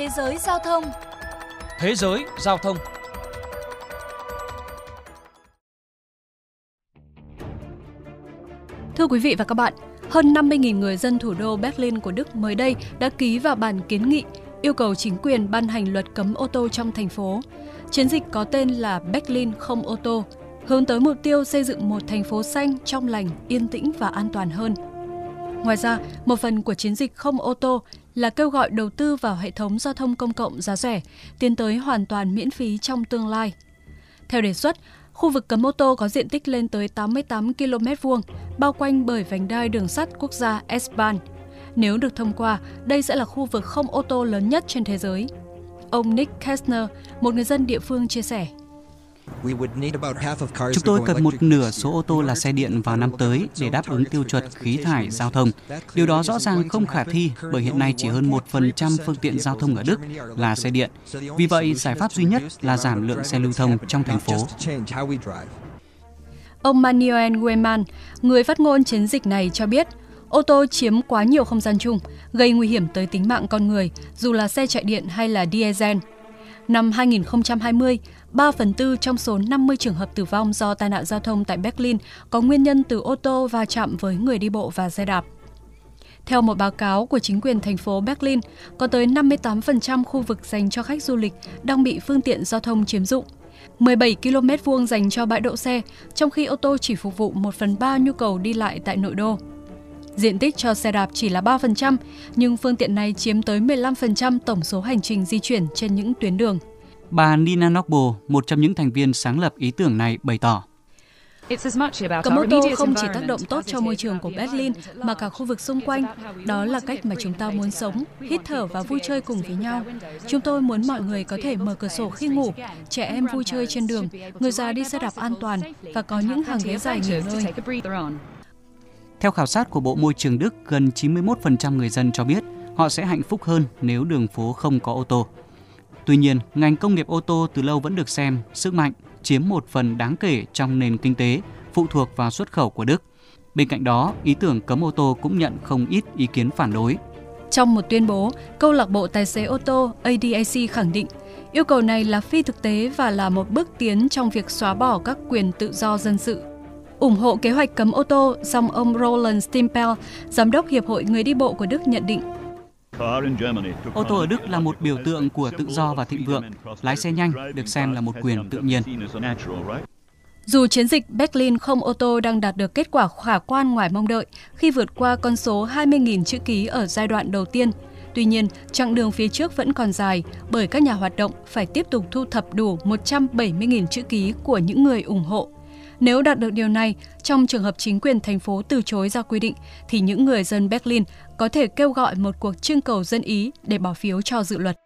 Thế giới giao thông Thế giới giao thông Thưa quý vị và các bạn, hơn 50.000 người dân thủ đô Berlin của Đức mới đây đã ký vào bản kiến nghị yêu cầu chính quyền ban hành luật cấm ô tô trong thành phố. Chiến dịch có tên là Berlin không ô tô, hướng tới mục tiêu xây dựng một thành phố xanh, trong lành, yên tĩnh và an toàn hơn. Ngoài ra, một phần của chiến dịch không ô tô là kêu gọi đầu tư vào hệ thống giao thông công cộng giá rẻ, tiến tới hoàn toàn miễn phí trong tương lai. Theo đề xuất, khu vực cấm ô tô có diện tích lên tới 88 km vuông, bao quanh bởi vành đai đường sắt quốc gia S-Bahn. Nếu được thông qua, đây sẽ là khu vực không ô tô lớn nhất trên thế giới. Ông Nick Kessner, một người dân địa phương chia sẻ. Chúng tôi cần một nửa số ô tô là xe điện vào năm tới để đáp ứng tiêu chuẩn khí thải giao thông. Điều đó rõ ràng không khả thi bởi hiện nay chỉ hơn 1% phương tiện giao thông ở Đức là xe điện. Vì vậy, giải pháp duy nhất là giảm lượng xe lưu thông trong thành phố. Ông Manuel Weman, người phát ngôn chiến dịch này cho biết, ô tô chiếm quá nhiều không gian chung, gây nguy hiểm tới tính mạng con người, dù là xe chạy điện hay là diesel. Năm 2020, 3 phần tư trong số 50 trường hợp tử vong do tai nạn giao thông tại Berlin có nguyên nhân từ ô tô va chạm với người đi bộ và xe đạp. Theo một báo cáo của chính quyền thành phố Berlin, có tới 58% khu vực dành cho khách du lịch đang bị phương tiện giao thông chiếm dụng. 17 km vuông dành cho bãi đỗ xe, trong khi ô tô chỉ phục vụ 1 phần 3 nhu cầu đi lại tại nội đô. Diện tích cho xe đạp chỉ là 3%, nhưng phương tiện này chiếm tới 15% tổng số hành trình di chuyển trên những tuyến đường. Bà Nina Nobbo, một trong những thành viên sáng lập ý tưởng này, bày tỏ. Cấm ô tô không chỉ tác động tốt cho môi trường của Berlin mà cả khu vực xung quanh. Đó là cách mà chúng ta muốn sống, hít thở và vui chơi cùng với nhau. Chúng tôi muốn mọi người có thể mở cửa sổ khi ngủ, trẻ em vui chơi trên đường, người già đi xe đạp an toàn và có những hàng ghế dài nghỉ ngơi. Theo khảo sát của Bộ Môi trường Đức, gần 91% người dân cho biết họ sẽ hạnh phúc hơn nếu đường phố không có ô tô. Tuy nhiên, ngành công nghiệp ô tô từ lâu vẫn được xem sức mạnh chiếm một phần đáng kể trong nền kinh tế phụ thuộc vào xuất khẩu của Đức. Bên cạnh đó, ý tưởng cấm ô tô cũng nhận không ít ý kiến phản đối. Trong một tuyên bố, câu lạc bộ tài xế ô tô ADAC khẳng định yêu cầu này là phi thực tế và là một bước tiến trong việc xóa bỏ các quyền tự do dân sự ủng hộ kế hoạch cấm ô tô, song ông Roland Stimpel, giám đốc Hiệp hội Người đi bộ của Đức nhận định Ô tô ở Đức là một biểu tượng của tự do và thịnh vượng. Lái xe nhanh được xem là một quyền tự nhiên. Dù chiến dịch Berlin không ô tô đang đạt được kết quả khả quan ngoài mong đợi khi vượt qua con số 20.000 chữ ký ở giai đoạn đầu tiên, Tuy nhiên, chặng đường phía trước vẫn còn dài bởi các nhà hoạt động phải tiếp tục thu thập đủ 170.000 chữ ký của những người ủng hộ. Nếu đạt được điều này, trong trường hợp chính quyền thành phố từ chối ra quy định, thì những người dân Berlin có thể kêu gọi một cuộc trưng cầu dân ý để bỏ phiếu cho dự luật.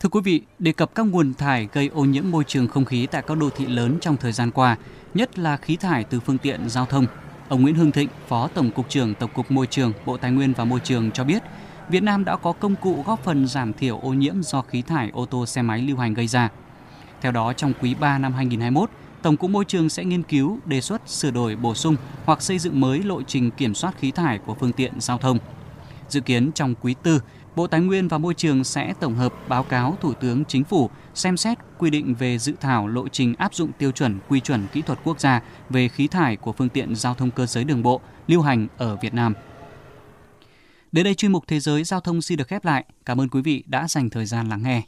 Thưa quý vị, đề cập các nguồn thải gây ô nhiễm môi trường không khí tại các đô thị lớn trong thời gian qua, nhất là khí thải từ phương tiện giao thông. Ông Nguyễn Hưng Thịnh, Phó Tổng cục trưởng Tổng cục Môi trường, Bộ Tài nguyên và Môi trường cho biết, Việt Nam đã có công cụ góp phần giảm thiểu ô nhiễm do khí thải ô tô xe máy lưu hành gây ra. Theo đó, trong quý 3 năm 2021, Tổng cục Môi trường sẽ nghiên cứu, đề xuất sửa đổi, bổ sung hoặc xây dựng mới lộ trình kiểm soát khí thải của phương tiện giao thông. Dự kiến trong quý 4, Bộ Tài nguyên và Môi trường sẽ tổng hợp báo cáo Thủ tướng Chính phủ xem xét quy định về dự thảo lộ trình áp dụng tiêu chuẩn quy chuẩn kỹ thuật quốc gia về khí thải của phương tiện giao thông cơ giới đường bộ lưu hành ở Việt Nam. Đến đây chuyên mục Thế giới Giao thông xin được khép lại. Cảm ơn quý vị đã dành thời gian lắng nghe.